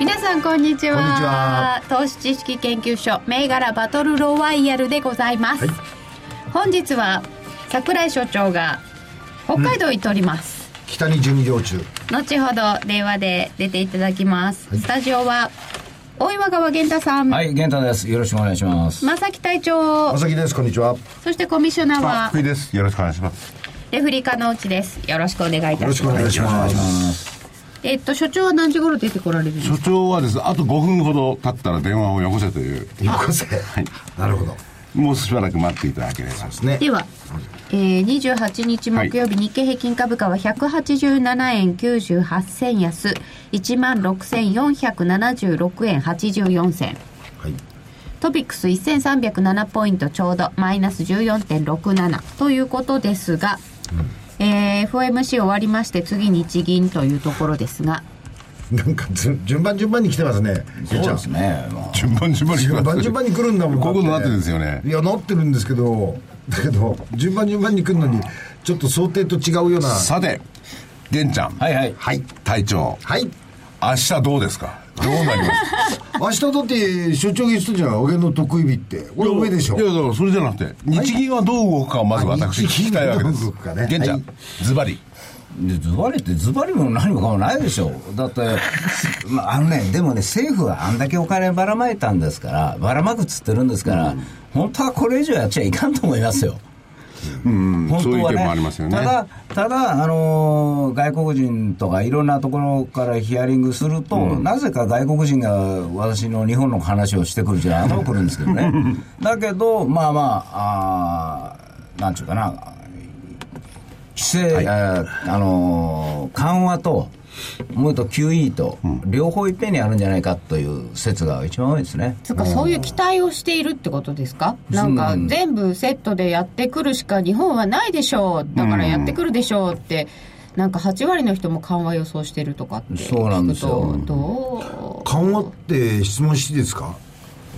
皆さんこんにちは。こんにちは。投資知識研究所銘柄バトルロワイヤルでございます、本日は櫻井所長が北海道行っております、北に準備場中。後ほど電話で出ていただきます、スタジオは大岩川源太さん、はい、玄太です。よろしくお願いします。正木隊長。まさきですこんにちは。よそしてコミッショナーは福井です。よろしくお願いします。レフリカのうちです。よろしくお願いいたします。ろしくお願いしますえっと所長は何時頃出てこられるんですか？所長はです。ね、あと5分ほど経ったら電話をよこせという、よこせ。はい。なるほど。もうしばらく待っていただければ。ですねでは、えー、28日木曜日、日経平均株価は187円98銭安。1万6476円84銭。はい。トピックス1307ポイントちょうどマイナス14.67ということですが、えー FOMC 終わりまして次日銀というところですが。なんかず順番順番に来てますね。そうですね。まあ。順番順番に来順番順番に来るんだもん。こういうこなってるんですよね。い。やなってるんですけど。だけど順番順番に来るのにちょっと想定と違うような。さて、玄ちゃん、はいはい。はい。隊長、はい。明日どうですか？どうなります明日だって所長が言ってたじゃん俺の得意日って。これ上でしょ？いや、だからそれじゃなくて、日銀はどう動くかをまず私聞きたいわけです。日銀がどう動くかね。玄ちゃん。はい、ズバリ。でズバリってズバリも何もかもないでしょだって、まあ、あのねでもね政府はあんだけお金ばらまいたんですからばらまくっつってるんですから、本当はこれ以上やっちゃいかんと思いますようん、ね。そういう意見もありますよね。ただ、ただ、あのー外国人とかいろんなところからヒアリングすると、なぜか外国人が私の日本の話をしてくるじゃん、頭くるんですけどね。だけど、まあまあ、あーなんちゅうかな、規制、あーあのー緩和と、もっと QE と、両方いっぺんにあるんじゃないかという説が一番多いですね。つうかそういう期待をしているってことですか？なんかうん全部セットでやってくるしか日本はないでしょうだからやってくるでしょうってなんか8割の人も緩和予想してるとかってそうなんですよ。聞くとど緩和って質問していいですか？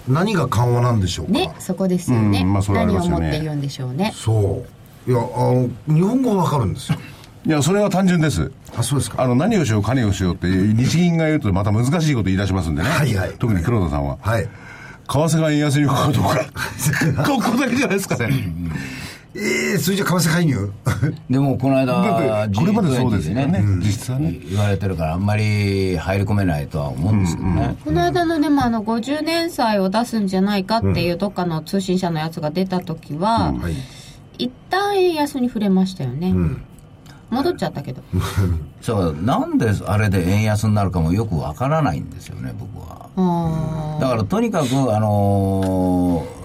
何が緩和なんでしょうか？うねそこですよね,、うんまあそれはあり何をますよね。もって言うんでしょうね。そう。いやあの日本語はわかるんですよいや、それは単純です。あそうですかあの、何をしよう、金をしようって、日銀が言うとまた難しいこと言い出しますんでね。はいはい特に黒田さんは。はい為替が円安に向かうとか。ここだけじゃないですかね。ええそれじゃ為替介入？でもこの間、だってこれまでそうですよね G20 で実質はね言われてるから、あんまり入り込めないとは思うんですけどね。この間のね、まあ、あの50年債を出すんじゃないかっていうどっかの通信社のやつが出た時は、はい一旦円安に触れましたよね、戻っちゃったけど。そうなんであれで円安になるかもよくわからないんですよね、僕は。あだからとにかく、あのー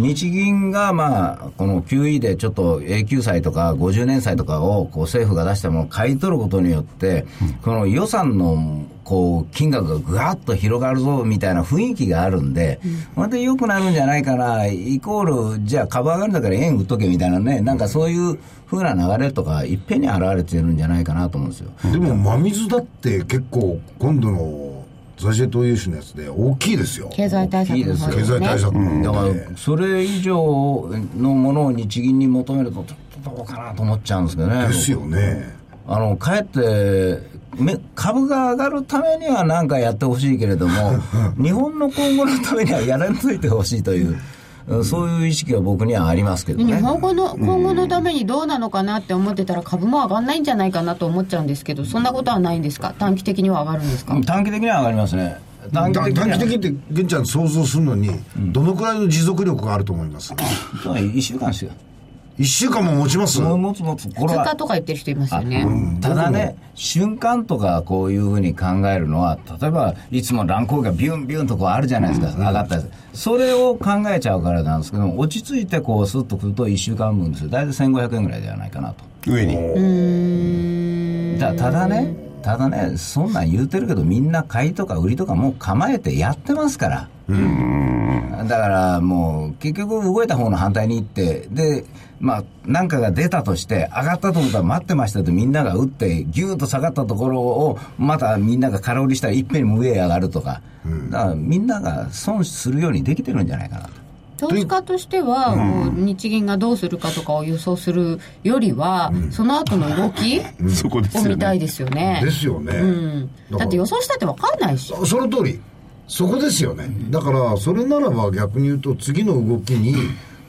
日銀が、まあ、この QE でちょっと永久債とか50年債とかをこう政府が出したものを買い取ることによって、この予算のこう金額がぐわっと広がるぞみたいな雰囲気があるんで、また良くなるんじゃないかな、イコール、じゃあ株上がるんだから円売っとけみたいなね、なんかそういう風な流れとか、いっぺんに現れてるんじゃないかなと思うんですよ。でも真水だって結構今度の財政投融資のやつで大きいですよ。経済対策の方経ですね。済対策も。だかね。ら、それ以上のものを日銀に求めると、ちょっとどうかなと思っちゃうんですけどね。ですよね。あの、かえって、め株が上がるためには何かやってほしいけれども、日本の今後のためにはやらんといてほしいという、そういう意識は僕にはありますけどね。日本語の今後のためにどうなのかなって思ってたら株も上がんないんじゃないかなと思っちゃうんですけどそんなことはないんですか？短期的には上がるんですか？短期的には上がりますね。短短期的って玄ちゃん想像するのにどのくらいの持続力があると思います？そう1週間ですよ。1週間も持ちます？持つ持つ。これ2は日とか言ってる人いますよねただね、瞬間とかこういうふうに考えるのは、例えばいつも乱高下ビュンビュンとこうあるじゃないですか、上がったやつ。それを考えちゃうからなんですけども、落ち着いてこうスッとくると1週間分ですよ。大体1500円ぐらいではないかなと。上に。たただね、ただね、そんなん言うてるけど、みんな買いとか売りとかもう構えてやってますから。だからもう、結局動いた方の反対に行って、で、まあ、なんかが出たとして、上がったと思ったら待ってましたとみんなが打って、ギューッと下がったところを、またみんなが空売りしたらいっぺんに上へ上がるとか、だからみんなが損するようにできてるんじゃないかなと。投資家としては、こう日銀がどうするかとかを予想するよりは、その後の動きそこですよねを見たいですよね。ですよね。うん、だって予想したって分かんないし。その通り。そこですよね。だから、それならば逆に言うと、次の動きに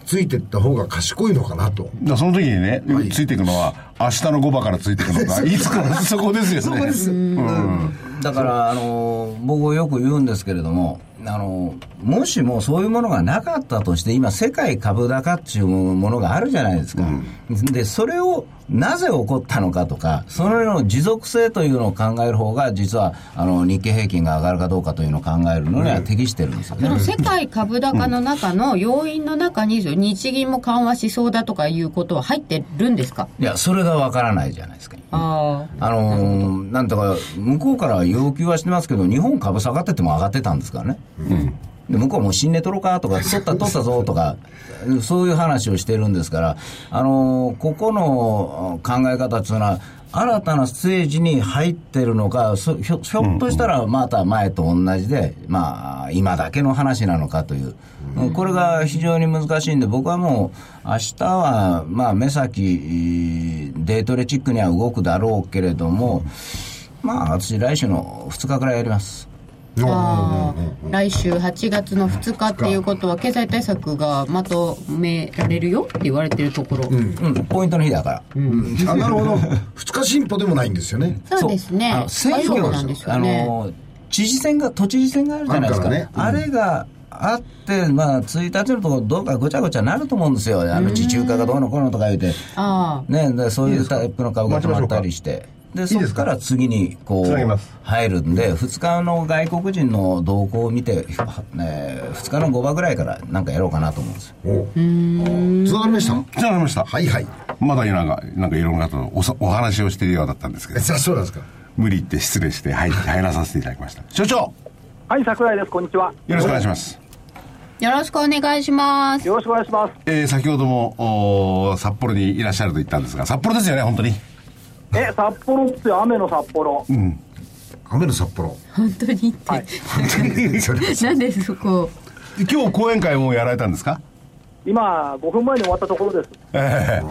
ついていった方が賢いのかなと。だその時にね、ついていくのは、明日の5番からついていくのか、いつから、そこですよね。そこです。うん。だから、あの、僕よく言うんですけれども、あの、もしもそういうものがなかったとして、今、世界株高っていうものがあるじゃないですか。で、それをなぜ起こったのかとか、それの持続性というのを考える方が、実は、あの、日経平均が上がるかどうかというのを考えるのには適してるんですよね。その世界株高の中の要因の中に、日銀も緩和しそうだとかいうことは入ってるんですか？いや、それがわからないじゃないですか。ああのーなんとか、向こうから要求はしてますけど、日本株下がってても上がってたんですからね。で向こうはもう新値取ろうかとか、取った、取ったぞとか、そういう話をしてるんですから、あのーここの考え方っていうのは、新たなステージに入ってるのか、そひょひょっとしたらまた前と同じで、まあ、今だけの話なのかという、これが非常に難しいんで、僕はもう、明日は、まあ、目先、デートレチックには動くだろうけれども、まあ、私、来週の2日からやります。あー来週8月の2日っていうことは経済対策がまとめられるよって言われてるところ、うん、ポイントの日だから。あ、なるほど。二日進歩でもないんですよね。そうですねあの選挙なんですあよねの、知事選が、都知事選があるじゃないですか。あ,、あるからねれがあって、まあ、1日のところ、どうかごちゃごちゃなると思うんですよ。あの、地中化がどうのこうのとか言うて。ああね、でそういうタイプの株が止まったりして。で、そこから次に、こう入るんで、2日の外国人の動向を見て、ね、2日の5番ぐらいからなんかやろうかなと思うんですよ。おつながりました？つながりました。はいはい。まだなんか、なんかいろんな方とおさお話をしているようだったんですけど、さそうなんですか？無理言って失礼して入入らさせていただきました。所長、はい、桜井です。こんにちは。よろしくお願いします。よろしくお願いしますよろしくお願いします。えー先ほどもお札幌にいらっしゃると言ったんですが、札幌ですよね、本当に。え、札幌っすよ、雨の札幌。雨の札幌。本当に？って、それ なんでそこ？今日講演会もやられたんですか？今、5分前に終わったところです。え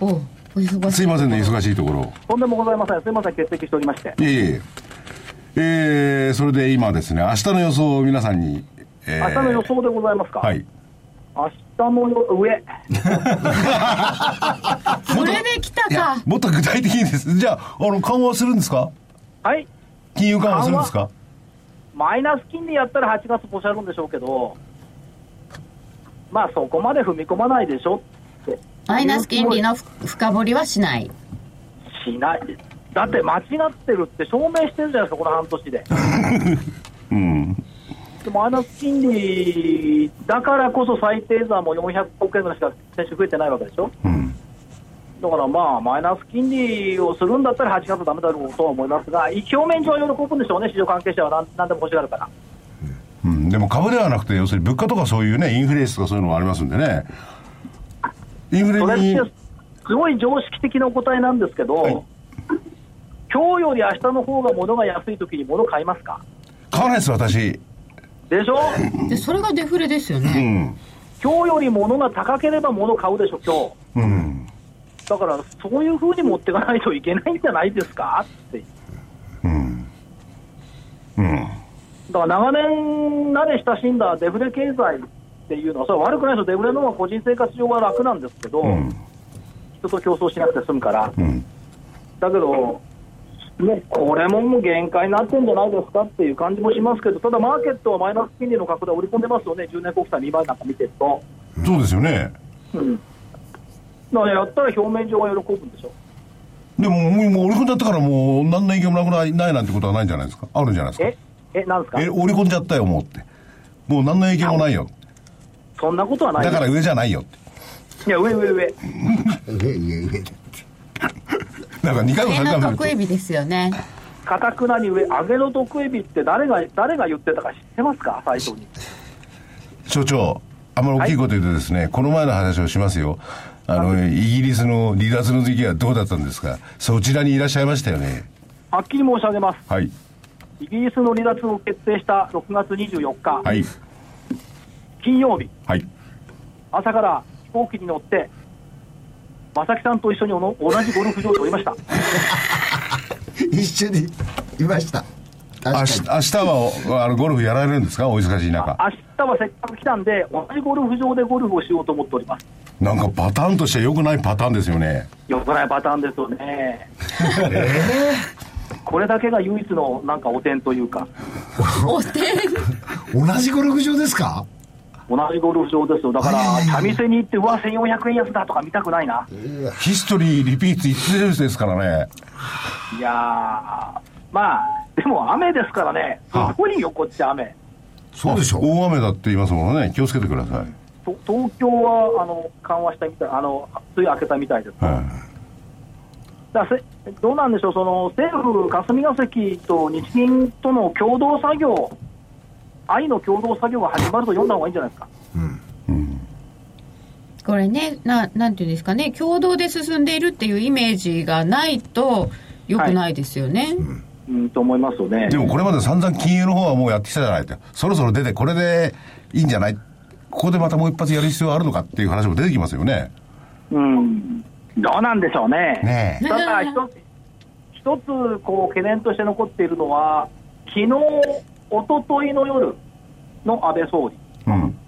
おお忙えしいすいませんね、忙しいところ。とんでもございません。すいません、欠席しておりまして。いえいえ。えーそれで今ですね、明日の予想を皆さんに、えー明日の予想でございますか？はい。明日のよ上。それで来たかもっと具体的にです。じゃあ、あの、緩和するんですか？はい。金融緩和するんですか？マイナス金利やったら8月ポシャるんでしょうけど、まあそこまで踏み込まないでしょって。マイナス金利の深掘りはしないしない。だって間違ってるって証明してるじゃないですか、この半年で。うん。でマイナス金利だからこそ最低残も400億円ぐらいしか先週増えてないわけでしょ？うん。だからまあ、マイナス金利をするんだったら8月ダメだろうとは思いますが、表面上は喜ぶんでしょうね、市場関係者は何何でも欲しがるから。うん、でも株ではなくて、要するに物価とかそういうね、インフレ率とかそういうのもありますんでね。インフレにすごい常識的なお答えなんですけど、はい今日より明日の方が物が安い時に物買いますか？買わないです、私。でしょ？でそれがデフレですようね、ん。今日より物が高ければ物買うでしょ、今日。うん。だから、そういうふうに持っていかないといけないんじゃないですか？って。うん。うん。だから長年慣れ親しんだデフレ経済っていうのは、それは悪くないですよ、デフレの方が個人生活上は楽なんですけど、ん人と競争しなくて済むから、うん。だけど、もうこれももう限界になってんじゃないですかっていう感じもしますけど、ただマーケットはマイナス金利の拡大を織り込んでますよね、10年国債2倍なんか見てると。そうですよね。うん、だからやったら表面上は喜ぶんでしょ。でも、もう、もう織り込んじゃったからもう、何の影響もなくないないなんてことはないんじゃないですか？あるんじゃないですか。え、え、なんですか？え、織り込んじゃったよ、もうって。もう何の影響もないよ。そんなことはないだから上じゃないよって。いや、上上上。上 上上 なんか2回も3回も得意日ですよねかたくなに上、上げの得意日って誰が誰が言ってたか知ってますか、最初に。所長、あんまり大きいこと言うとですね、この前の話をしますよ。あの、イギリスの離脱の時期はどうだったんですか？そちらにいらっしゃいましたよね。はっきり申し上げます。はい。イギリスの離脱を決定した6月24日、はい。金曜日、はい。朝から飛行機に乗って、正木さんと一緒におの同じゴルフ場でおりました。一緒にいました明日明日はあのゴルフやられるんですか？お忙しい中。明日はせっかく来たんで、同じゴルフ場でゴルフをしようと思っております。なんかパターンとしては良くないパターンですよね。よくないパターンですよね。これだけが唯一のなんか汚点というか、おてん同じゴルフ場ですか？同じゴルフ場ですよ。だから、茶店に行って、うわ、1400円安だとか見たくないな。ヒストリーリピート一致ですからね。いやー、まあ、でも雨ですからね、すごいよ、こっち雨。そうでしょ大雨だって言いますものね。気をつけてください。と東京はあの緩和したみたい、あの梅雨明けたみたいです。はだからせどうなんでしょう、その政府、霞が関と日銀との共同作業、愛の共同作業が始まると読んだ方がいいんじゃないですか。これねななんていうんですかね共同で進んでいるっていうイメージがないとよくないですよね、うん、と思いますよねい。。でもこれまで散々金融の方はもうやってきたじゃないと。そろそろ出てこれでいいんじゃない？ここでまたもう一発やる必要あるのかっていう話も出てきますよね。うん、どうなんでしょうね。ねえ。ただ一つ、一つこう懸念として残っているのは、昨日一昨日の夜の安倍総理、うん。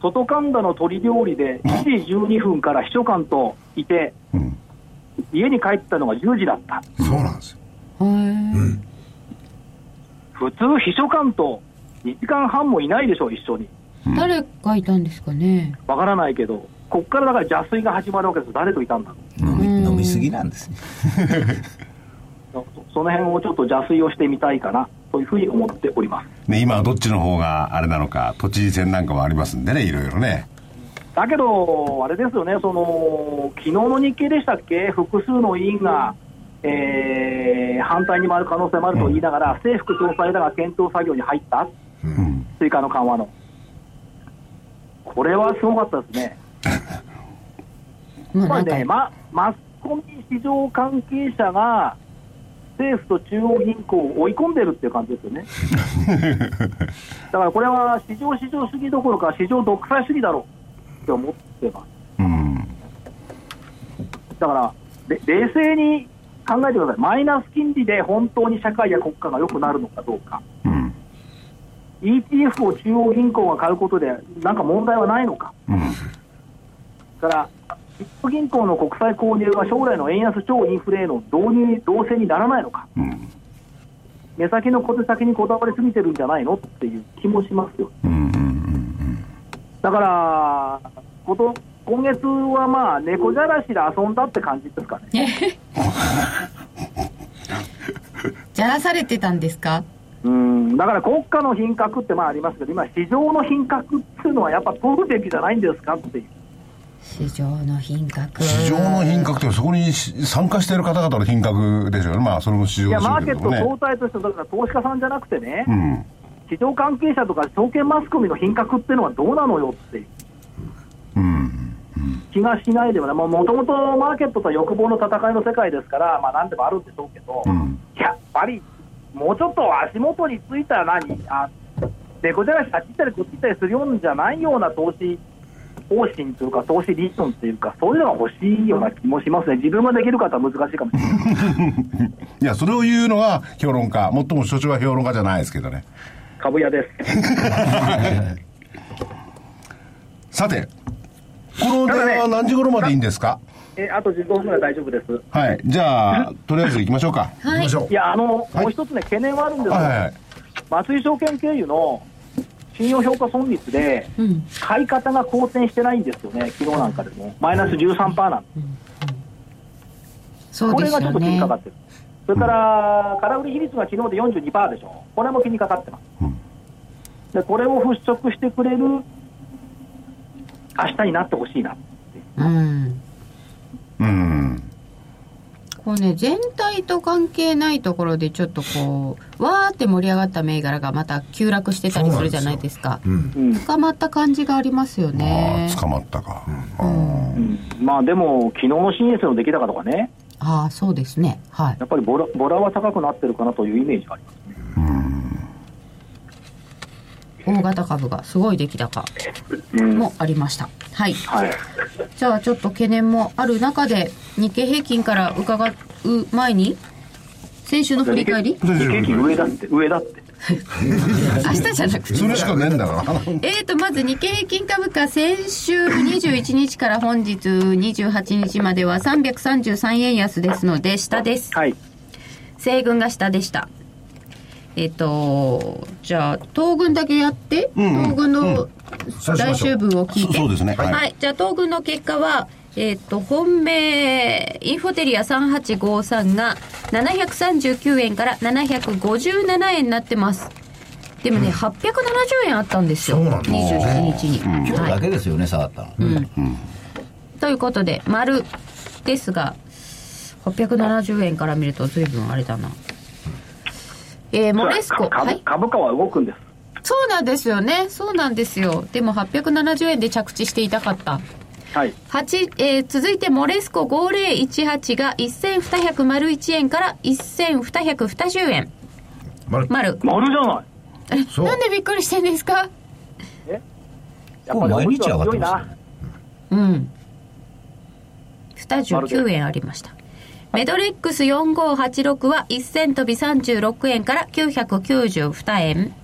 外神田の鶏料理で1時12分から秘書官といて、うん。家に帰ったのが10時だった。そうなんですよへ普通、秘書官と2時間半もいないでしょ、一緒に。え誰がいたんですかねわからないけど、こっからだから邪推が始まるわけです、誰といたんだろう飲みうん飲みすぎなんですね。そ その辺をちょっと邪推をしてみたいかなというふうに思っております。ね、今はどっちの方があれなのか、都知事選なんかもありますんでね、いろいろね。だけど、あれですよね、その昨日の日経でしたっけ、複数の委員が、えー反対に回る可能性もあると言いながら、政府総裁らが検討作業に入った、うん。追加の緩和の。これはすごかったですね。まあね、ま、マスコミ市場関係者が政府と中央銀行を追い込んでるっていう感じですよね。だからこれは市場市場主義どころか市場独裁主義だろうって思ってます。うん。だから、れ冷静に考えてください。マイナス金利で本当に社会や国家が良くなるのかどうか。うん。ETF を中央銀行が買うことでなんか問題はないのか。うん。だから、銀行の国債購入が将来の円安超インフレへの導入、動線にならないのか。うん。目先の小手先にこだわりすぎてるんじゃないのっていう気もしますよ。うん。うん。だから、こと今月はまあ、猫じゃらしで遊んだって感じですかね。じゃらされてたんですか？うん、だから国家の品格ってまあありますけど、今、市場の品格っていうのはやっぱ取るべきじゃないんですかっていう。市場の品格市場の品格ってそこにし参加している方々の品格ですよね。まあ、それも市場いや、でしょマーケット。総体として、だから投資家さんじゃなくてね、うん。市場関係者とか証券マスコミの品格っていうのはどうなのよっていううん。気がしないでもない、もともとマーケットとは欲望の戦いの世界ですから、まあ、なんでもあるんでしょうけど、うん。やっぱりもうちょっと足元についたら何、あ猫じゃらし、あっち行ったりこっち行ったりするようんじゃないような投資方針というか、投資理論というか、そういうのが欲しいような気もしますね、自分ができる方は難しいかもしれない。いや、それを言うのは評論家。もっとも所長は評論家じゃないですけどね。株屋です。さて、この電話は何時頃までいいんですか？えあと15分ぐらい大丈夫です。はい。じゃあ、とりあえず行きましょうか。行きましょういや、あの、もう一つね、懸念はあるんですよ、はいはいはい。松井証券経由の信用評価損率で、うん買い方が好転してないんですよね、昨日なんかでも、マイナス13%なんでそうこれがちょっと気にかかってる。それから、空売り比率が昨日で42%でしょ。これも気にかかってます。うんで、これを払拭してくれる明日になってほしいな。うんうん。こうね全体と関係ないところでちょっとこうわーって盛り上がった銘柄がまた急落してたりするじゃないですか。うん。捕まった感じがありますよあねあ捕まったか、うん。まあでも、昨日の新越の出来高とかね、ああそうですね。はい。やっぱりボラボラは高くなってるかなというイメージがあります。大型株がすごい出来高うん。もありました。はい。はい、じゃあちょっと懸念もある中で日経平均から伺う前に先週の振り返り？日経平均上だって、上だって。明日じゃなくて。それしかねえんだから。えーと、まず日経平均株価、先週21日から本日28日までは333円安ですので、下です。はい、西軍が下でした。えっ、と、じゃあ、東軍だけやって、東軍の来週分を聞いて。そそうですねはい、はいじゃあ、東軍の結果は、えっ、と、本命、インフォテリア3853が739円から757円になってます。でもね、870円あったんですよ。そうなんだ27日に。今日はいだけですよね、下がったの。ということで、丸ですが、870円から見ると随分あれだな。えー、モレスコ。株はい。株価は動くんです。そうなんですよね。そうなんですよ。でも870円で着地していたかった。はい、8えー続いてモレスコ5018が1201円から1220円。丸丸。丸じゃない。えそうなんでびっくりしてんですか？やっぱり毎日上がってますね。うん。29円ありました。メドレックス4586は1000飛び36円から992円。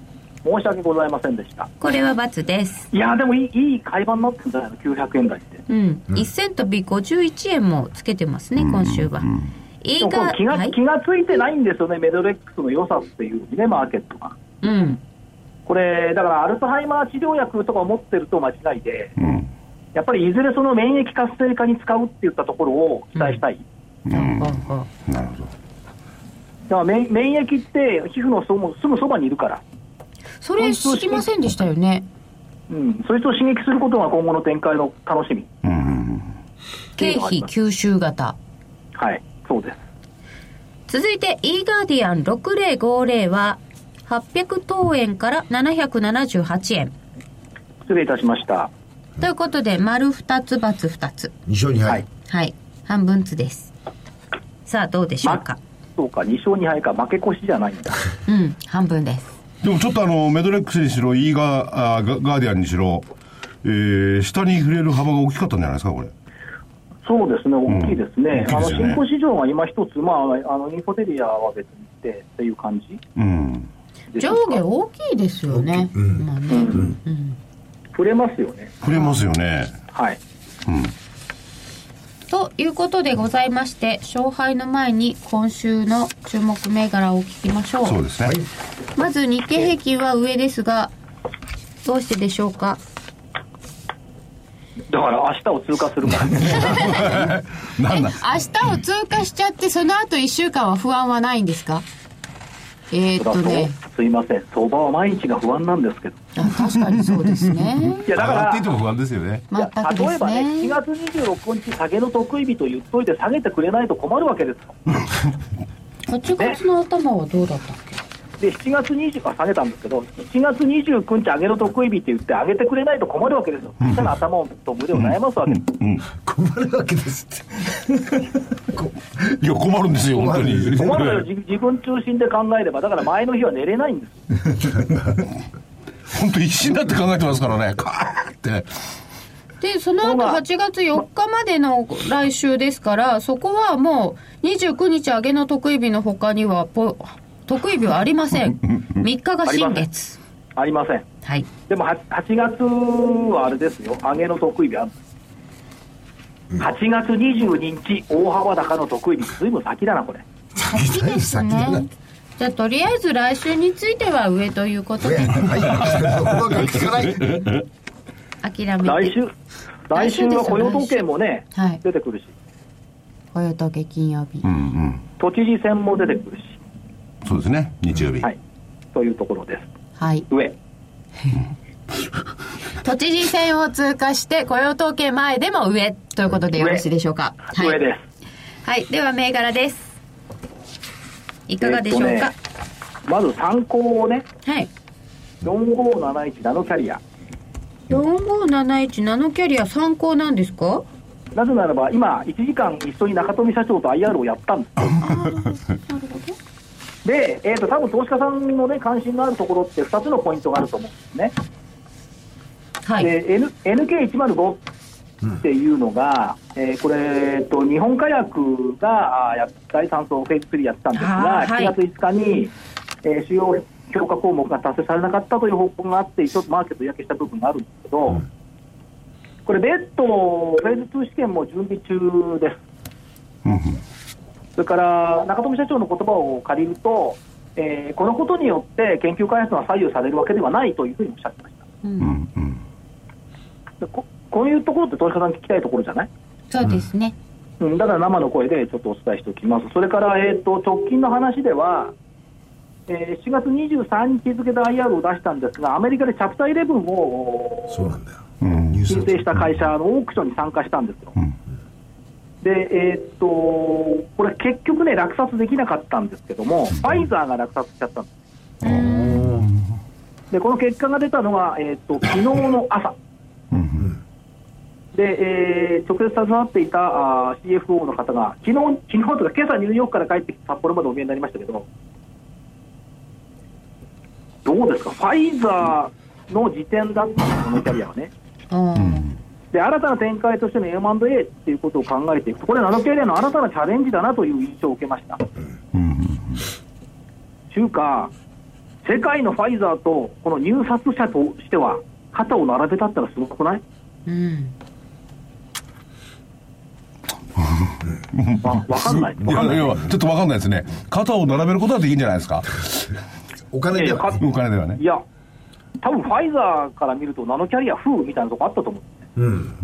申し訳ございませんでした。これは×です。いや、でもいいいい買い場になってるんじゃないの ?900 円台って。うん。1000飛び51円もつけてますね、今週は。いでもこの気が、はい。気がついてないんですよね、メドレックスの良さっていうね、マーケットが。うん。これ、だからアルツハイマー治療薬とか持ってると間違いで、うんやっぱりいずれその免疫活性化に使うっていったところを期待したい。ほうほうほうなるほどだから免免疫って皮膚のそもすぐそばにいるから、それ知りません。でしたよね。うん、そいつを刺激することが今後の展開の楽しみ。うん。経費吸収型。はい、そうです。続いて、e ガーディアン6050は、800等円から778円。失礼いたしました。ということで、丸2つ、×2 つ。2勝2敗、はいはい。半分つです。さあ、どうでしょうか？そうか、2勝2敗か、負け越しじゃないんだ。うん、半分です。でもちょっとあのメドレックスにしろ E ガあガガーディアンにしろ、えー下に触れる幅が大きかったんじゃないですかこれそうですね、大きいですね。あの、大きいですよね新興市場が今一つ、まあ、あの、インフォテリアは別にしてっていう感じうん上下大きいですよね。うんまあね。うん。触れますよね。触れますよねはい。うんということでございまして、勝敗の前に今週の注目銘柄を聞きましょう。そうですね、まず日経平均は上ですが、どうしてでしょうか？だから明日を通過するから。なんだ？明日を通過しちゃって、その後1週間は不安はないんですか？えー、っとね、すいません、相場は毎日が不安なんですけど。あ確かにそうですね。いや、だから、も不安ですよねいや全くです例えばね、7ね。月26日、下げの得意日と言っといて、下げてくれないと困るわけですよ。8月の頭はどうだったっけ？で、7月20日、下げたんですけど、7月29日、上げの得意日って言って、上げてくれないと困るわけですよ。そしたら頭と胸を悩ますわけです。うん。困るわけですって。いや困るんですよ本当に。困るのよ、自自分中心で考えれば、だから前の日は寝れないんです。よ。本当必死になって考えてますからね。カーって。で、その後8月4日までの来週ですから、そこはもう29日上げの得意日の他にはポ、得意日はありません。3日が新月。ありません。はい。でも 8, 8月はあれですよ、上げの得意日ある。8月22日、大幅高の得意日、ずいぶん先だな、これ。先ですね。じゃあ、とりあえず来週については上ということで、諦めて。来週、来週は雇用統計もね、はい。出てくるし、雇用統計金曜日う。んうん都知事選も出てくるし、そうですね日曜日、はい、というところです。はい。上。都知事選を通過して、雇用統計前でも上ということでよろしいでしょうか？はい。上です。はいでは銘柄ですいかがでしょうか、えっとねまず参考をね、はい4571ナノキャリア。4571ナノキャリア参考なんですか？なぜならば、今、1時間一緒に中富社長と IR をやったんですよ。で、えっ、と、多分投資家さんのね、関心のあるところって2つのポイントがあると思うんですね。はい。で、N、NK105 っていうのが、えーこれ、えっと、日本火薬がや第3層フェイズ3やってたんですが、あーはい。7月5日に、えー主要評価項目が達成されなかったという報告があって、ちょっとマーケット焼けした部分があるんですけど、これ、別途、フェーズ2試験も準備中です。うんそれから中富社長の言葉を借りると、えーこのことによって研究開発が左右されるわけではないというふうにおっしゃってました。うんうんでここういうところって投資家さん聞きたいところじゃない、そうですね、うん、だから生の声でちょっとお伝えしておきます。それから、えー、と直近の話では、えー4月23日付で IR を出したんですが、アメリカでチャプター11をそうなんだよ。うん申請した会社のオークションに参加したんですよ。んで、えーっと、これ結局ね、落札できなかったんですけども、ファイザーが落札しちゃったんです。で、この結果が出たのが、えーっと、昨日の朝。うんで、えー直接携わっていたあー CFO の方が、昨日、昨日とか今朝ニューヨークから帰ってきて札幌までお見えになりましたけど、どうですか、ファイザーの時点だったんですこのキャリアはね。うんで新たな展開としての M&A っていうことを考えていく。と、これ、ナノキャリアの新たなチャレンジだなという印象を受けました。中華、世界のファイザーとこの入札者としては、肩を並べたったらすごくない、うん。わかん。ない、いわかん。ないやいやちょっとわかん。ないですね肩を並べることはできるん。じゃないですかお金ではね。お金ではねいや、多分ファイザーから見ると、ナノキャリア風みたいなとこあったと思う。うん。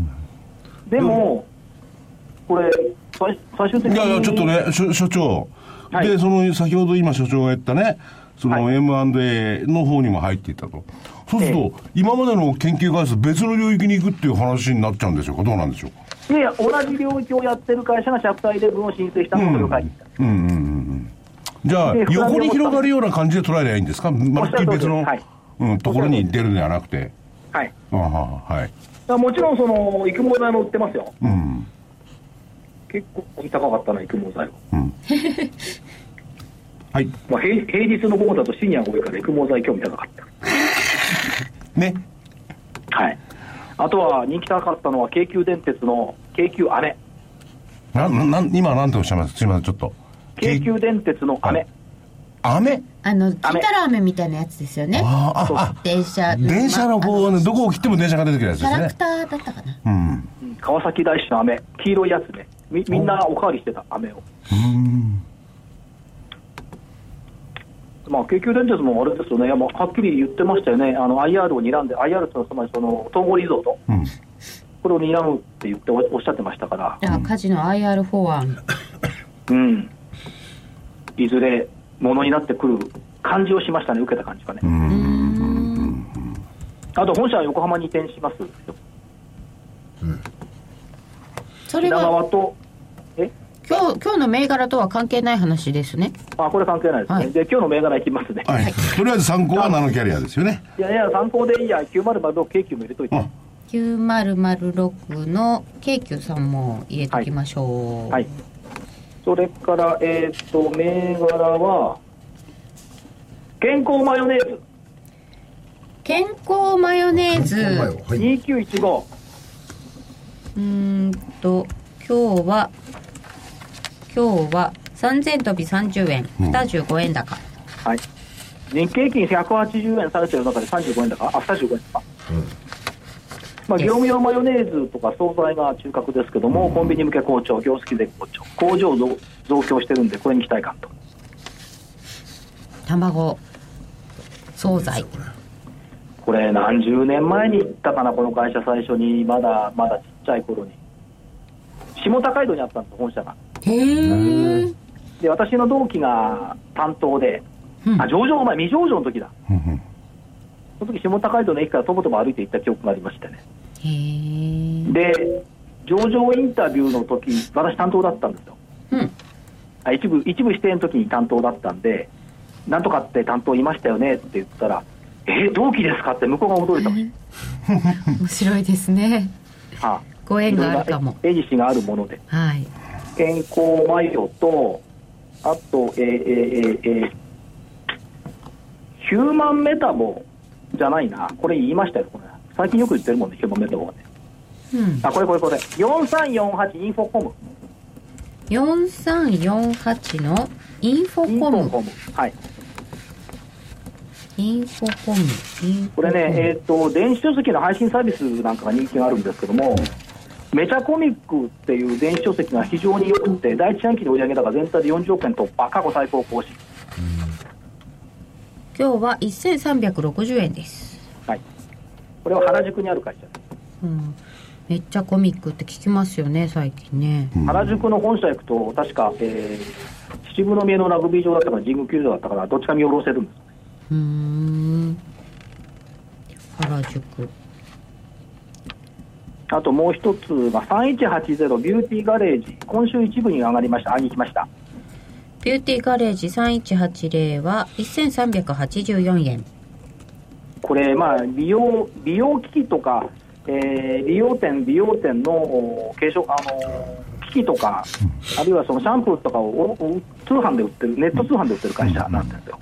でも、これ、最最終的に。いやいやちょっとね所所長、はい。でその先ほど今所長が言ったねそのはい。M&A の方にも入っていったと。そうすると、今までの研究開発別の領域に行くっていう話になっちゃうんでしょうか？どうなんでしょうか？いやいや、同じ領域をやってる会社がチャプター11を申請したのをそれを書いてきた。うんうんうんうんじゃあで横に広がるような感じで捉えればいいんですか？まるっきり別の、おっしゃる通りです。うん、ところに出るんではなくて。はい。あははいもちろん、その、育毛剤も売ってますよ。うん結構高かったな、育毛剤は。はいまあ、平平日の午後だとシニアが多いから育毛剤興味高かった。ねはい。あとは人気高かったのは京急電鉄の京急飴。なななん今なんておっしゃいます？すいませんちょっと京急電鉄の飴。雨あの切ったら飴みたいなやつですよね。あーああ電車。電車のこうねどこを切っても電車が出てくるやつですね。キャラクターだったかな。うん。うん川崎大師の飴。黄色いやつね。みみんなおかわりしてた飴を。まあ、京急電鉄もあれですよね、いやもうはっきり言ってましたよね、あの IR を睨んで、IR ってのはつまりその統合リゾート、うん。これを睨むって言っておおっしゃってましたから、あカジノ IR 法案。うん、いずれものになってくる感じをしましたね、受けた感じがね。あと本社は横浜に移転しますよ。品それは川と、え？今日今日の銘柄とは関係ない話ですね。あこれ関係ないですね、はい。で今日の銘柄いきますね、はい、とりあえず参考はナノキャリアですよね？いやいや、参考でいいや、906京急も入れといて、あ9006の京急さんも入れときましょう。はい、それから、えーっと、銘柄は、健康マヨネーズ、健康マヨネーズ。はい。2915、うーんと今日は今日は3000飛び30円、25円高。はい、日経平均180円されてる中で35円だから、あ、35円か。まあ、業務用マヨネーズとか惣菜が中核ですけども、コンビニ向け好調、業績で好調、工場増増強してるんで、これに期待感と。卵惣菜。これ、何十年前に行ったかな、この会社、最初に、まだまだちっちゃい頃に、下高井戸にあったんです、本社が。へえで、私の同期が担当で、うんあ上場前、未上場の時だ、うんうんその時下高井戸の駅からとぼとぼ歩いて行った記憶がありましてね。で、上場インタビューの時私担当だったんですよ。うあ一部一部指定の時に担当だったんで、なんとかって担当いましたよねって言ったら、えー、同期ですかって向こうが驚いたもん、面白いですね。はご縁があるかも。エニシがあるもので、はい。健康マヨと、あと、えーえーえーえーヒューマンメタボじゃないな、これ言いましたよ、これ最近よく言ってるもんね、ヒューマンメタボはね。うんあ、これこれこれ、4348インフォコム。4348のインフォインフコムォコム。はい。インフォコムこれね、えっ、と、電子書籍の配信サービスなんかが人気があるんですけども、メチャコミックっていう電子書籍が非常に良くて、第一四半期の売上高全体で40億円突破、過去最高更新。今日は1360円です、はい。これは原宿にある会社です。うん、めっちゃコミックって聞きますよね最近ね。原宿の本社行くと、確か、えー、秩父宮のラグビー場だったか、神宮球場だったから、どっちか見下ろせるんです。うーん。原宿。あともう一つが3180ビューティーガレージ、今週一部に上がりました、あに来ました。ビューティーガレージ3180は1384円これ、まあ、美容美容機器とか、えー美容店、美容店のお継承あのー機器とか、あるいはそのシャンプーとかをおお通販で売ってる、ネット通販で売ってる会社なんですよ。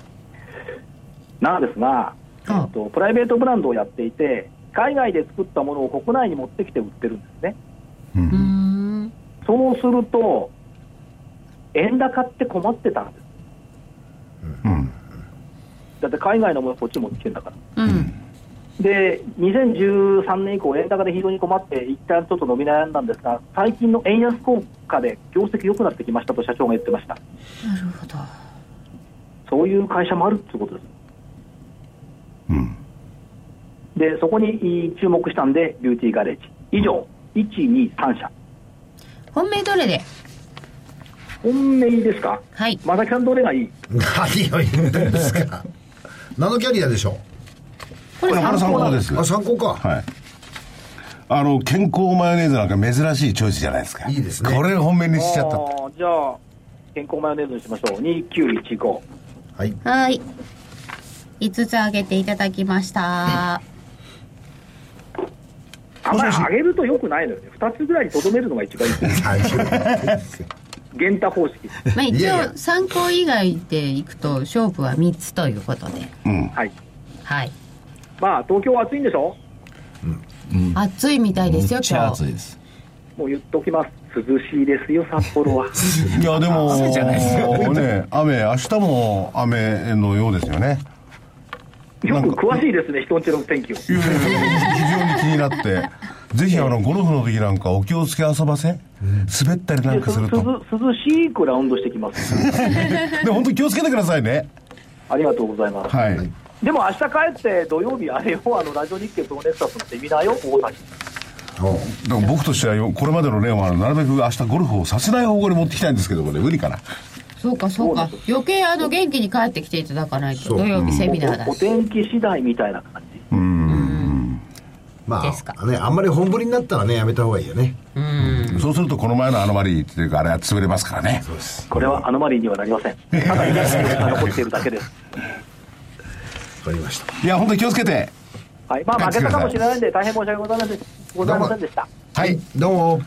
なんですが、えあっと、プライベートブランドをやっていて、海外で作ったものを国内に持ってきて売ってるんですね。うーんそうすると、円高って困ってたんです。うん。だって海外のものこっち持ってきてるんだから。うんで、2013年以降、円高で非常に困って、一旦ちょっと伸び悩んだんですが、最近の円安効果で業績良くなってきましたと社長が言ってました。なるほどそういう会社もあるってことです。うん。で、そこに注目したんで、ビューティーガレージ。以上、1、2、3社。本命どれで？本命ですか？はいまさきさんどれがいい 何を言ってんですかナノキャリアでしょこれこれ原さん参考です。あ参考か、はい。あの、健康マヨネーズなんか珍しいチョイスじゃないですか。いいですねこれ本命にしちゃった。じゃあ、健康マヨネーズにしましょう。2915。はいはい5つあげていただきましたあんまり上げると良くないのよね。2つぐらいにとどめるのが一番いい。大丈夫ですよ減太方式。まあ一応参考以外でいくと勝負は3つということでうん。はい。はいまあ、東京は暑いんでしょ？暑いみたいですよめっちゃ今日暑いです。もう言っときます。涼しいですよ、札幌は。いや、でも、そうじゃないですよね、雨、明日も雨のようですよね。よく詳しいですね、人んちの天気を。いやいやいや非常に気になって、ぜひあの、ゴルフの時なんかお気をつけ遊ばせ、滑ったりなんかすると。涼涼しくラウンドしてきます。で、本当に気をつけてくださいね。ありがとうございます。はい。でも明日帰って土曜日、あれよ、あの、ラジオ日経プロネクサスのセミナーよ、大崎。おうだから僕としてはよ、これまでの例は、なるべく明日ゴルフをさせない方向に持ってきたいんですけどもね、無理かな。そうかそうか余計あの元気に帰ってきていただかないと土曜日セミナーだおおし天気次第みたいな感じ。まですかあねあんまり本降りになったらねやめた方がいいよねそうすると、この前のアノマリーっていうか、あれは潰れますからね。これはアノマリーにはなりません。ただ、稲垣が残っているだけです。わかりましたいや、本当に気をつけて。はい。まあ、負けたかもしれないんで、大変申し訳ございませんございませんでした。はいどうも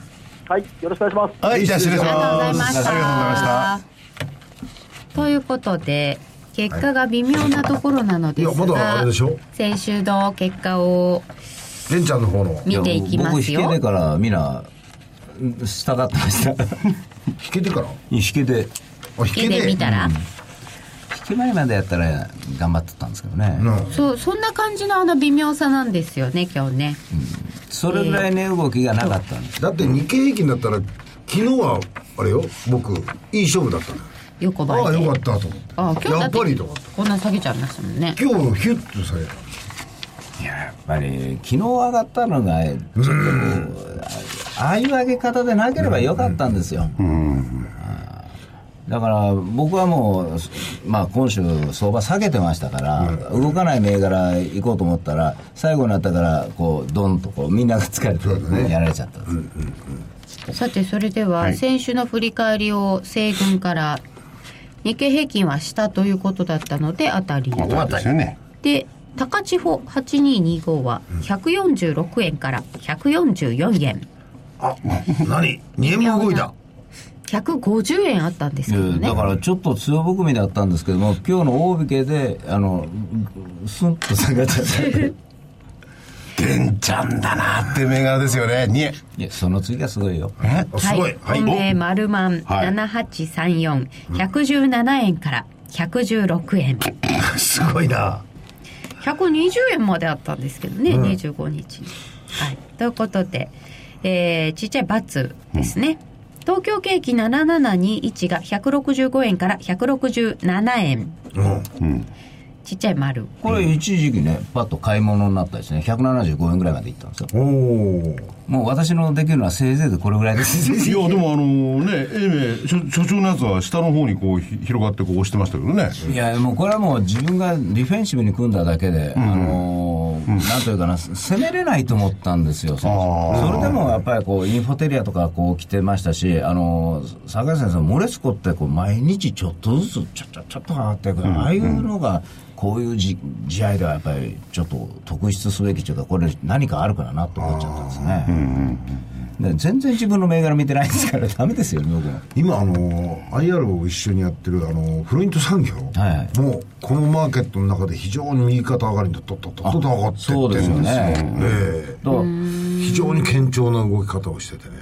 はい。よろしくお願いします。はい、じゃあ失礼しありがとうございま。ますしたありがとうございました。ということで結果が微妙なところなのですいやまだあがれでしょ？先週の結果をレンちゃんの方の。見ていきます僕、引よけてからみんな、従ってました。弾けてから？引けで、あ弾絵で見たら、引け前までやったら頑張ってたんですけどね。うんそうそんな感じのあの微妙さなんですよね今日ね。それぐらいね、動きがなかったんです。だって日経平均だったら昨日はあれよ僕いい勝負だったの。よ横ばいでああよかったと思って。あ今日だやっって。こんな下げちゃいましたもんね。今日ヒュッとされたいや、やっぱり、昨日上がったのが、ちょっとこう、ああいう上げ方でなければよかったんですよ。だから僕はもう、まあ、今週相場下げてましたから、動かない銘柄行こうと思ったら最後になったからこうドンとこうみんなが疲れてやられちゃったんです、さてそれでは先週の振り返りを西軍から日経平均は下ということだったので当たり。そうですよね。で高千穂8225は146円から144円。あ何？2円も動いた。150円あったんですけどねだからちょっと強含みだったんですけども今日の大引けであのスンと下がっちゃった玄ちゃんだなって銘柄ですよね。にえ。いやその次がすごいよ。え？あすごい。本命マルマンはい。7834、117円から116円。すごいな120円まであったんですけどね、25日に。はい、ということで、えーちっちゃいバツですね、東京景気7721が165円から167円。うんちっちゃい丸。これ一時期ねパッと買い物になったですね175円ぐらいまでいったんですよ。おおもう私のできるのはせいぜいでこれぐらいです。いや、でもあのね、英明、所所長のやつは下の方にこうひ広がってこう押してましたけどね。いやもうこれはもう自分がディフェンシブに組んだだけで、あのーなんというかな攻めれないと思ったんですよ。それでもやっぱりこうインフォテリアとかこう来てましたしあのー坂井先生モレスコってこう毎日ちょっとずつちょちょちょっと上がっていく、ああいうのがこういうじ試合ではやっぱりちょっと特筆すべきというかこれ何かあるからなと思っちゃったんですね、で全然自分の銘柄見てないですからダメですよね僕も。今あの IR を一緒にやってるあのフロイント産業。はいはい。もうこのマーケットの中で非常に右肩上がりでとっとっとっと上がってってそうですよねええだから非常に堅調な動き方をしててね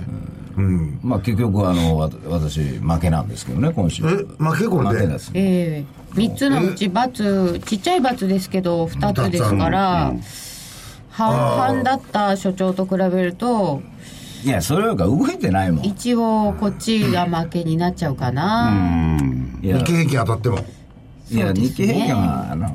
うんまあ結局あのわ私負けなんですけどね今週え負けこれで負けですええ3つのうちバツちっちゃいバツですけど2つですから、半々だった所長と比べるといやそれよりか動いてないもん。い一応こっちが負けになっちゃうかな、や。日経平均当たっても。いや日経平均はあの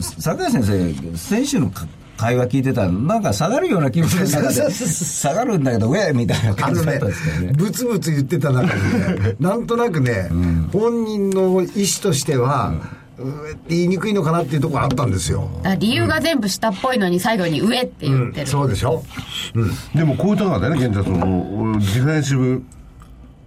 坂井先生先週のか会話聞いてたらなんか下がるような気分で下がるんだけどウェーみたいな感じだったんですけどね。ブツブツ言ってた中にねなんとなくね、本人の意思としては、うえって言いにくいのかなっていうところあったんですよ、理由が全部下っぽいのに最後に上って言ってる、そうでしょ？でもこういう中でね、現在その、ディフェンシブ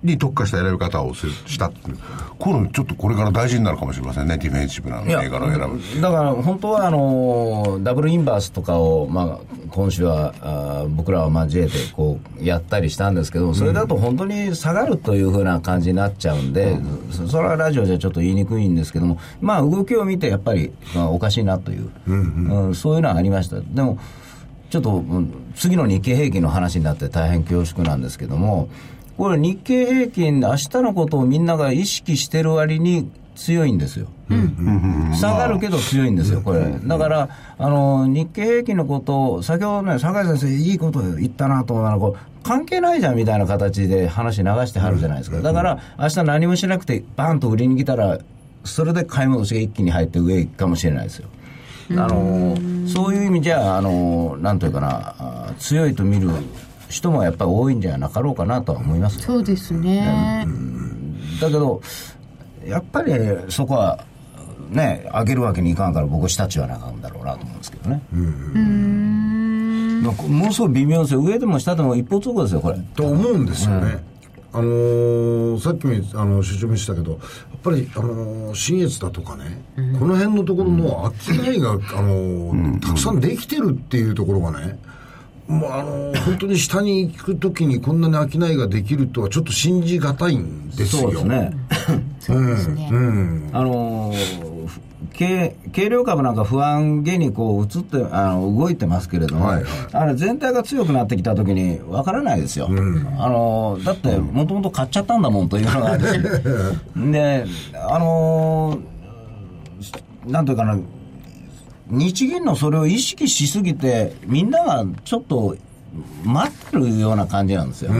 に特化した選び方をすしたっていう。こういうのちょっとこれから大事になるかもしれませんね、ディフェンシブな銘柄を選ぶ。だから本当はあのダブルインバースとかを、まあ、今週はあー僕らはまあ J でこうやったりしたんですけどそれだと本当に下がるというふうな感じになっちゃうんで、そそれはラジオじゃちょっと言いにくいんですけどもまあ動きを見てやっぱり、まあ、おかしいなという、うんそういうのはありましたでもちょっとうん次の日経平均の話になって大変恐縮なんですけどもこれ日経平均明日のことをみんなが意識してる割に強いんですよ。下がるけど強いんですよ、これ。だから、あの、日経平均のことを、先ほどね、酒井先生、いいこと言ったなと思ったう、関係ないじゃんみたいな形で話流してはるじゃないですか。だから、明日何もしなくて、バーンと売りに来たら、それで買い戻しが一気に入って上行くかもしれないですよ。あの、そういう意味じゃ、あの、なんというかな、あ強いと見る人もやっぱり多いんじゃなかろうかなとは思います。よそうですね、だけど、やっぱりそこは、ね、上げるわけにいかんから、僕、下地はなあかんだろうなと思うんですけどね。なんかものすごい微妙ですよ、上でも下でも一方通行ですよ、これ。と思うんですよね、あのーさっきもあの所長も言ってたけどやっぱり、あのー新越だとかね、この辺のところの商いが、あのーたくさんできてるっていうところがね、もうあのー本当に下に行くときにこんなに商いができるとはちょっと信じがたいんですよ。そうですね。そうですね、うん。あのー軽軽量株なんか不安げにこう移ってあの動いてますけれども、はいはい。あれ全体が強くなってきたときに分からないですよ、あのーだってもともと買っちゃったんだもんというのがあるし。であのーなんというかな日銀のそれを意識しすぎてみんながちょっと待ってるような感じなんですよ。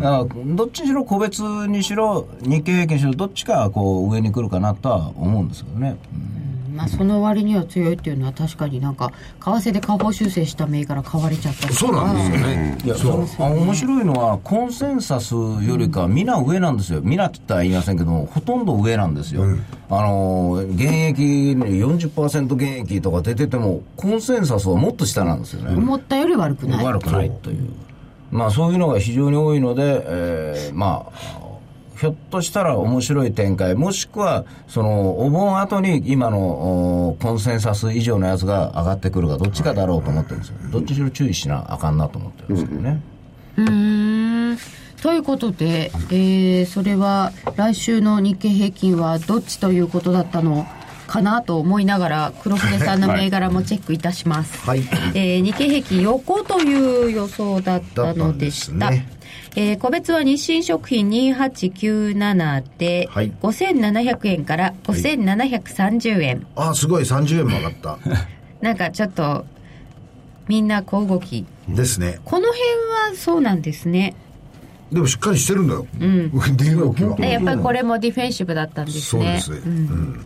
だからどっちにしろ個別にしろ日経平均にしろどっちかがこう上に来るかなとは思うんですけどね。まあその割には強いっていうのは確かになんか為替で下方修正した銘柄買われちゃったりとか。そうなんですよね。いやそうあ面白いのは、コンセンサスよりか、みんな上なんですよ、みんなって言ったら言いませんけども、ほとんど上なんですよ、あの現役に40%現役とか出てても、コンセンサスはもっと下なんですよね。思ったより悪くない。悪くないという、まあ、そういうのが非常に多いので、えーまあ、ひょっとしたら面白い展開、もしくはそのお盆後に今のおコンセンサス以上のやつが上がってくるか、どっちかだろうと思ってるんですよ、どっちにしろ注意しなあかんなと思ってるんですけどね。うーん。ということで、えーそれは来週の日経平均はどっちということだったのかなと思いながら黒船さんの銘柄もチェックいたします、はい。えー日経平均横という予想だったのでしたえー個別は日清食品2897で、はい5700円から5730円、あ、すごい、30円も上がった。なんかちょっとみんな小動きですね。この辺はそうなんですねでもしっかりしてるんだよ。うん。やっぱりこれもディフェンシブだったんですねそうですね。うん。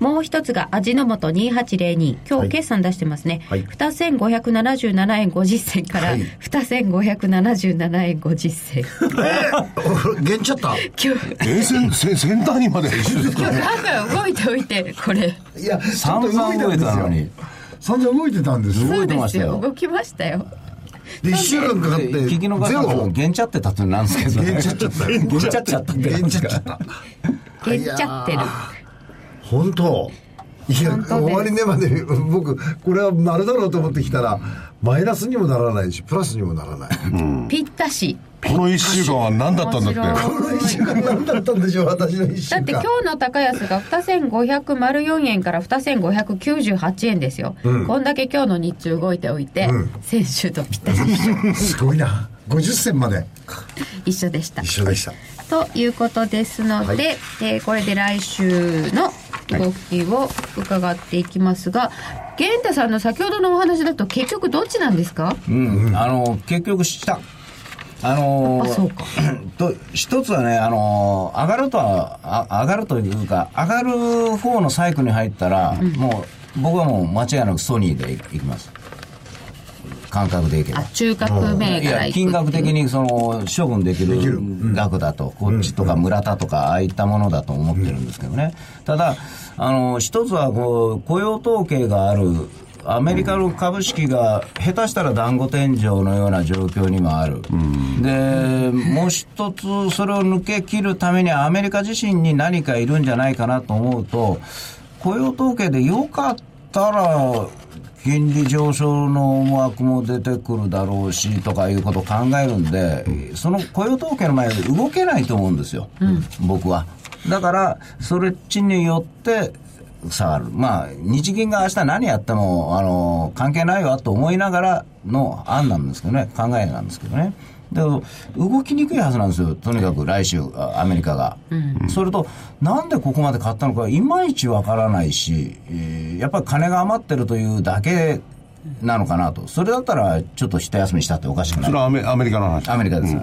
もう一つが味の素2802今日はい決算出してますね、はい2577円50銭からはい2577円50銭減っちゃった？今日え先先先端にまで今日なんか動いておいてこれいや、散々動いてたのに。散々動いてたんですよ。動いてましたよ動きましたよで、1週間かかって、聞き逃ゼしたんですけど、ロ。減っちゃってたってなんですけど、減っちゃっちゃったよ。減っちゃっちゃったってなん減っちゃっちゃった。減っちゃってる本当。いや、終わり値まで、僕、これは丸だろうと思ってきたら、マイナスにもならないし、プラスにもならない。ぴったし。この1週間は何だったんだって。この一週間何だったんでしょう、私の一週間。だって今日の高安が2504円から2598円ですよ、こんだけ今日の日中動いておいて、うん。先週とぴったしすごいな。50銭まで。一緒でした。一緒でした。ということですので、はい。えーこれで来週の動きを伺っていきますが、源太さんの先ほどのお話だと結局どっちなんですか？うん、あの、結局した。あのあそうか。と一つはね、あの上がるとはあ上がるというか上がる方のサイクルに入ったら、もう僕はもう間違いなくソニーでいいきます感覚でいけば。あ中核銘いや柄いく金額的にその処分できる額だと、こっちとか村田とか、ああいったものだと思ってるんですけどね、ただ、あの一つはこう雇用統計がある、アメリカの株式が下手したら団子天井のような状況にもある、でもう一つ、それを抜け切るためにアメリカ自身に何かいるんじゃないかなと思うと、雇用統計でよかったら、金利上昇の思惑も出てくるだろうしとかいうことを考えるんで、その雇用統計の前で動けないと思うんですよ、僕は。だから、それっちによって下がる。まあ、日銀が明日何やっても、あの、関係ないわと思いながらの案なんですけどね、考えなんですけどね。だけど、動きにくいはずなんですよ、とにかく来週、あアメリカが。それと、なんでここまで買ったのか、いまいちわからないし、えーやっぱり金が余ってるというだけなのかなと。それだったら、ちょっと一休みしたっておかしくないそれ。はアメアメリカの話アメリカです、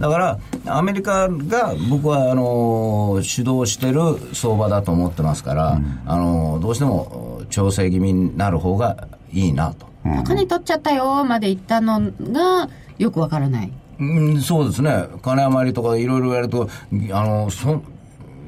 だから、アメリカが僕はあの主導してる相場だと思ってますから、あのどうしても調整気味になる方がいいなと。高値取っちゃったよまで言ったのがよくわからないうん、そうですね、金余りとかいろいろ言われると、あのそ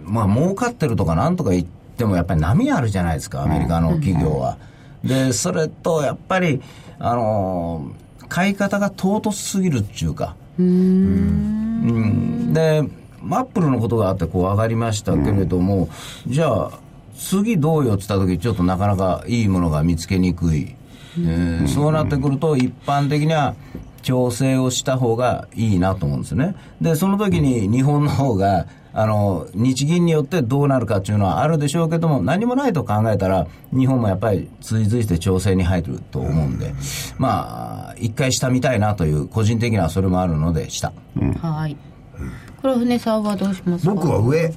まあ儲かってるとかなんとか言っても、やっぱり波あるじゃないですか、アメリカの企業は。で、それとやっぱり、あの買い方が唐突すぎるっていうか。うんで、アップルのことがあってこう上がりましたけれども、じゃあ、次どうよって言った時ちょっとなかなかいいものが見つけにくい。えーそうなってくると、一般的には調整をした方がいいなと思うんですよね。で、その時に日本の方が、あの、日銀によってどうなるかっていうのはあるでしょうけども、何もないと考えたら、日本もやっぱり追随して調整に入ると思うんで、まあ、一回下見たいなという、個人的にはそれもあるので、下。はい黒船さんはどうしますか？僕は上。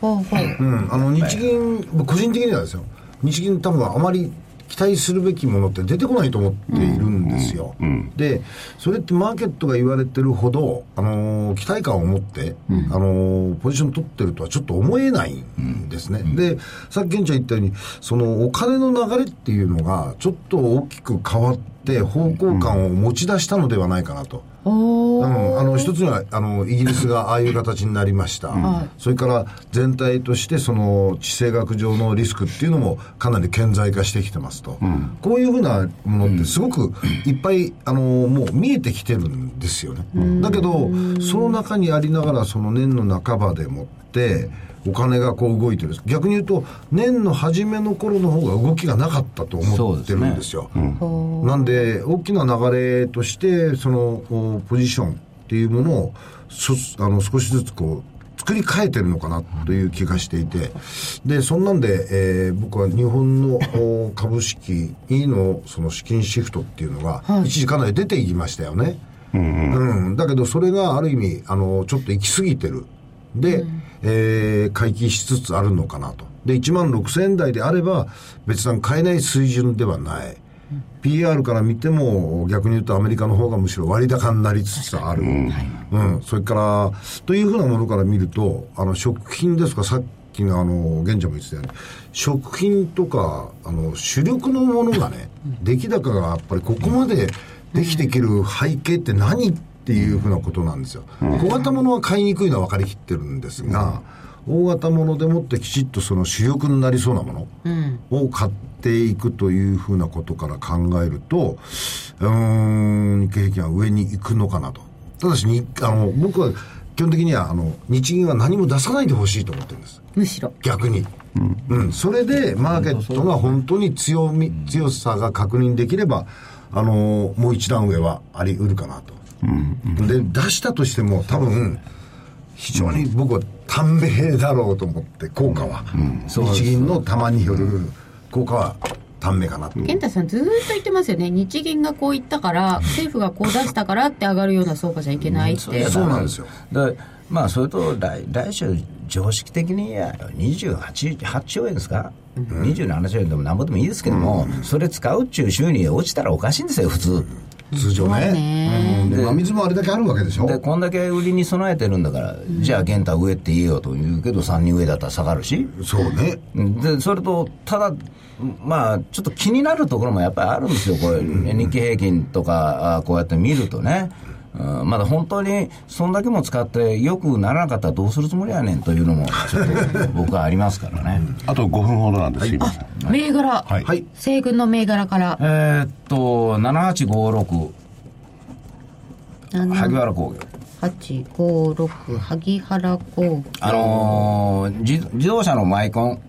ほうほううん。あの、日銀、個人的にはですよ。日銀多分あまり期待するべきものって出てこないと思っているんですよ。で、それってマーケットが言われてるほど、あのー期待感を持って、あのーポジション取ってるとはちょっと思えないんですね。で、さっきケンちゃん言ったように、そのお金の流れっていうのが、ちょっと大きく変わって、方向感を持ち出したのではないかなと。おうん、あの一つにはあのイギリスがああいう形になりました、それから全体としてその地政学上のリスクっていうのもかなり顕在化してきてますと、こういうふうなものってすごくいっぱいあのもう見えてきてるんですよね、だけどその中にありながらその年の半ばでもってお金がこう動いてる。逆に言うと年の初めの頃の方が動きがなかったと思ってるんですよ。なんで、大きな流れとして、その、おポジションっていうものを、そあの、少しずつこう、作り変えてるのかなという気がしていて、で、そんなんで、えー僕は日本のお株式のその資金シフトっていうのが、一時かなり出ていきましたよね。うん、だけどそれがある意味、あの、ちょっと行き過ぎてる。で、えー回帰しつつあるのかなと。で、1万6000円台であれば、別段買えない水準ではない。PR から見ても、逆に言うとアメリカの方がむしろ割高になりつつある。うん。それから、というふうなものから見ると、あの、食品ですか、さっきのあの、玄ちゃんも言ってたように、食品とか、あの、主力のものがね、出来高がやっぱりここまでできていける背景って何っていうふうなことなんですよ。小型ものは買いにくいのは分かりきってるんですが、大型ものでもってきちっとその主力になりそうなものを買っていくというふうなことから考えると、うーん、日経平均は上に行くのかなと。ただしに、あの、僕は基本的には、あの、日銀は何も出さないでほしいと思ってるんです。むしろ逆に。うん。それで、マーケットが本当に強み、強さが確認できれば、あの、もう一段上はあり得るかなと。で、出したとしても多分、非常に僕は短命だろうと思って、効果は。日銀の玉による効果は短命かなと。健太さんずーっと言ってますよね。日銀がこう言ったから政府がこう出したからって上がるような相場じゃいけないって、そうなんですよ。でまあそれと来来週常識的にや28 8兆円ですか、27兆円でもなんぼでもいいですけども、それ使うっちゅう収入落ちたらおかしいんですよ普通通常ね。ね。うん。で、真水もあれだけあるわけでしょ。でこんだけ売りに備えてるんだから、じゃあ玄太上って言えよと言うけど3人上だったら下がるし。そうね。でそれとただまあちょっと気になるところもやっぱりあるんですよ。これ日経平均とかあこうやって見るとねうん。まだ本当にそんだけも使ってよくならなかったらどうするつもりやねんというのもちょっと僕はありますからね。あと5分ほどなんです、すいません。銘柄、はい。はい。西軍の銘柄から。えーっと7856萩原工業。856萩原工業。あのー自自動車のマイコン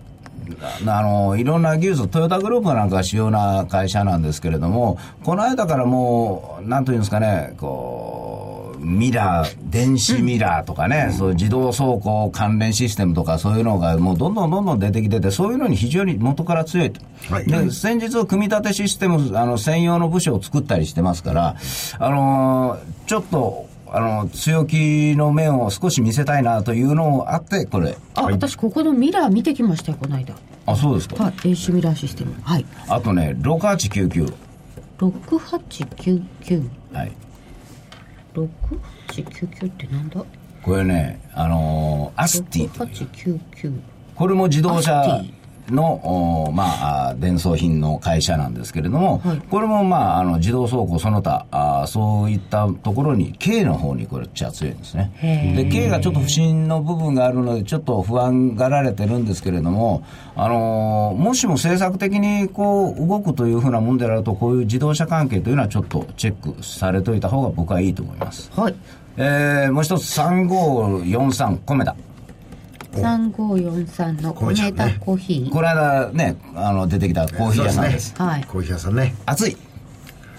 あのいろんな技術、トヨタグループなんかが主要な会社なんですけれども、この間からもう、なんというんですかね、こう、ミラー、電子ミラーとかね、そういう自動走行関連システムとかそういうのがもうどんどんどんどん出てきてて、そういうのに非常に元から強いと。はい。で、先日、組み立てシステム、あの、専用の部署を作ったりしてますから、あのーちょっと、あの、強気の面を少し見せたいなというのもあって、これ。あ、私ここのミラー見てきましたよこの間あ、そうですか。はいミラーシステムはい。あとね、6899。6899はい。6899ってなんだ？これね、あのーアスティという。6899これも自動ア車の、おまあ、あ伝送品の会社なんですけれども、はい。これも、まあ、あの自動走行その他あそういったところに K の方にこれっちゃ強いんですね。で K がちょっと不審の部分があるのでちょっと不安がられてるんですけれども、あのーもしも政策的にこう動くというふうなもんであるとこういう自動車関係というのはちょっとチェックされておいた方が僕はいいと思います。はい。えーもう一つ3543コメダ3543の米田コーヒー？この間ねあの出てきたコーヒー屋さんです。はい。コーヒー屋さんね。暑い。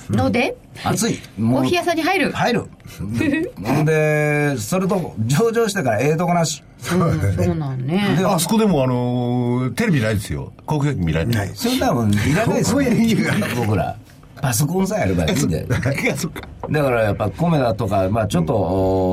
ので？暑い。コーヒー屋さんに入る？入る。ん でそれと上場してからええとこなし。うんそうなんね。あそこでもあのーテレビないですよ。航空機見られない。そんなもんいらないですよ。ここへ言う僕らパソコンさえあればいいんだよ。だからやっぱコメダとか、まあちょっと、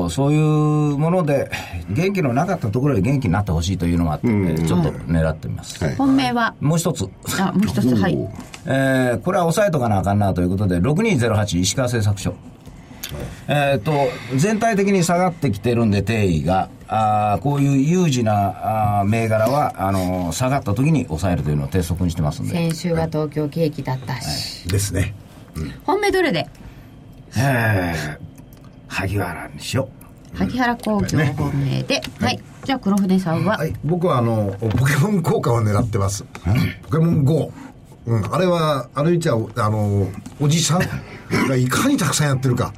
おそういうもので、元気のなかったところで元気になってほしいというのがあって、ちょっと狙ってみます。はい本命は？もう一つ。あもう一つはいえーこれは抑えとかなあかんなということで、6208石川製作所。えっ、と、全体的に下がってきてるんで、定位が、あーこういう有事なあー銘柄は、あのー下がった時に抑えるというのを鉄則にしてますんで。先週は東京景気だったし、ですね。本命どれで？えー萩原にしよ萩原工業本命で、はい、じゃあ黒船さんは、はい、僕はあの、ポケモン効果を狙ってます。ポケモン GO。うん、あれは、ある意味じゃ、あの、おじさんがいかにたくさんやってるか。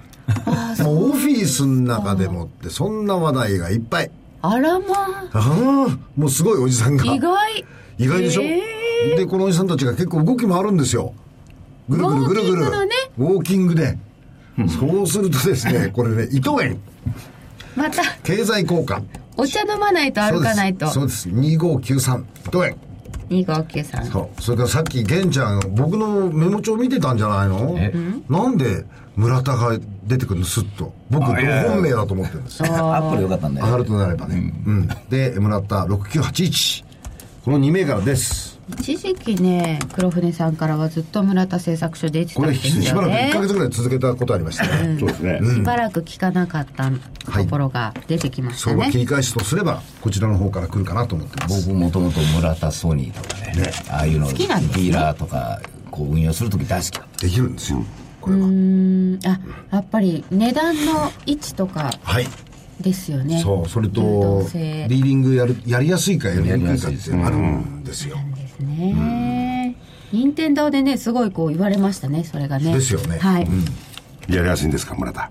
もうオフィスの中でもって、そんな話題がいっぱい。あらまあ。あ、もうすごいおじさんが。あ意外。意外でしょ、へで、このおじさんたちが結構動きもあるんですよ。ぐるぐるぐるぐる。ウォーキングのねウォーキングで。そうするとですね、これね、伊藤園、また経済効果。お茶飲まないと歩かないとそうです。そうです2593、伊藤園。2593そう。それからさっき、玄ちゃん、僕のメモ帳見てたんじゃないの？なんで村田が出てくるの、スッと。僕、同本命だと思ってるんです。アップルよかったんだよ。上がるとなればね。うん。で、村田6981。この2銘柄です。一時期ね黒船さんからはずっと村田製作所出てたこれ、んですしばらく1よねヶ月ぐらい続けたことありましたね。そうですね。しばらく聞かなかったところが出てきましたね、相場切り返しとすれば、こちらの方から来るかなと思ってます。僕もともと村田ソニーとかね、ああいうの、デきなんですねィーラーとか、こう運用するとき大好きだった。できるんですよ。これは。うんあやっぱり値段の位置とかはい。ですよねそう、それ流と動、性リーディングやる、やりやすいかやりにくいかっていうのがあるんですよ。ですね任天堂でねすごいこう言われましたねそれがねですよねはい、やりやすいんですか、村田。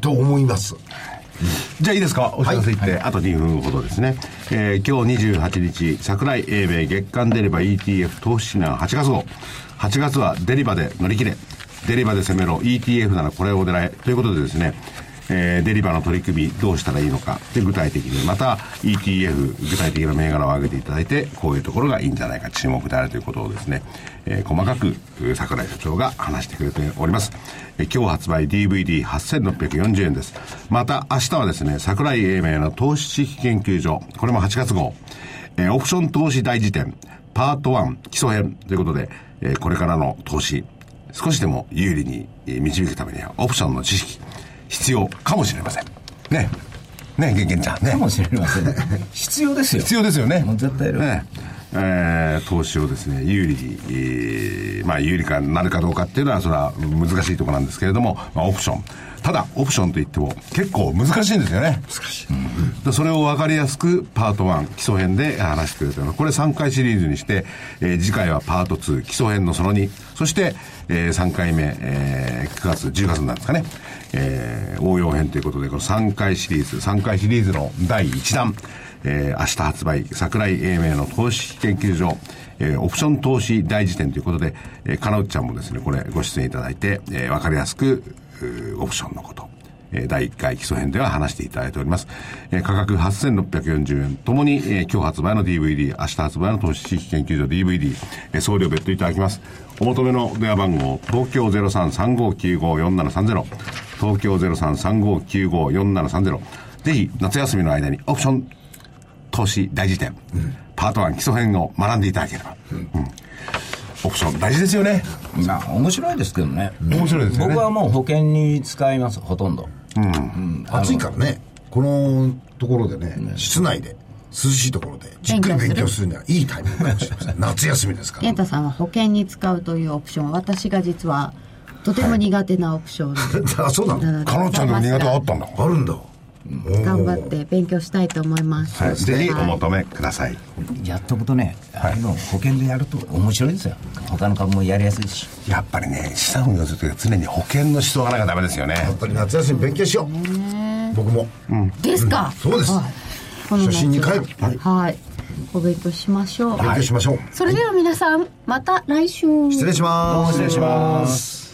と思います？じゃあいいですか？お知らせ言って、あと2分ほどですね。えー今日28日、桜井英明月間デリバ ETF 投資指南8月号。8月はデリバで乗り切れ。デリバで攻めろ。ETF ならこれを狙え。ということでですね、えーデリバの取り組みどうしたらいいのかで具体的にまた ETF 具体的な銘柄を挙げていただいてこういうところがいいんじゃないか注目であるということをですね、えー細かくえー桜井社長が話してくれております、えー今日発売 DVD8640 円です。また明日はですね桜井英明の投資知識研究所これも8月号、えーオプション投資大辞典パート1基礎編ということで、えーこれからの投資少しでも有利に導くためにはオプションの知識。必要かもしれません。ね。ねげんげんちゃん。ね。かもしれません。必要ですよ。必要ですよね。もう絶対いる。ね。えー投資をですね有利に、えーまあ有利かなるかどうかっていうのはそれは難しいところなんですけれども、まあ、オプション。ただオプションといっても結構難しいんですよね。難しい、でそれを分かりやすくパート1基礎編で話してくれてるの。これ3回シリーズにして、えー次回はパート2基礎編のその2そして、え3回目、えー9月10月になるんですかね、えー応用編ということでこの3回シリーズ3回シリーズの第1弾えー明日発売、桜井英明の投資研究所、えーオプション投資大辞典ということで、えー、金内ちゃんもですね、これご出演いただいて、えーわかりやすく、オプションのこと、えー第1回基礎編では話していただいております。えー価格8640円。ともに、えー今日発売の DVD、明日発売の投資知識研究所 DVD、えー送料別途いただきます。お求めの電話番号、東京0335954730、東京0335954730、ぜひ夏休みの間にオプション投資大辞典、パート1基礎編を学んでいただければ、うん。オプション大事ですよね。まあ、面白いですけどね。面白いですよね。僕はもう保険に使います、ほとんど。暑いからね、このところでね、室内で、涼しいところで、じっくり勉強するにはいいタイミングかもしれません。夏休みですから。健太さんは保険に使うというオプション。私が実はとても苦手なオプション あ、そうなの？かのちゃんの苦手はあったんだ。あるんだ。頑張って勉強したいと思います、はい、ぜひお求めください、やっとくとね、あの保険でやると面白いですよ。他の株もやりやすいし。やっぱりね資産運用するときは常に保険の思想がなきゃダメですよね。やっぱり夏休み勉強しよう。僕も。ですか、そうです。初心に帰る。はい、お勉強しましょう、勉強しましょう。それでは皆さんまた来週。失礼します。失礼します。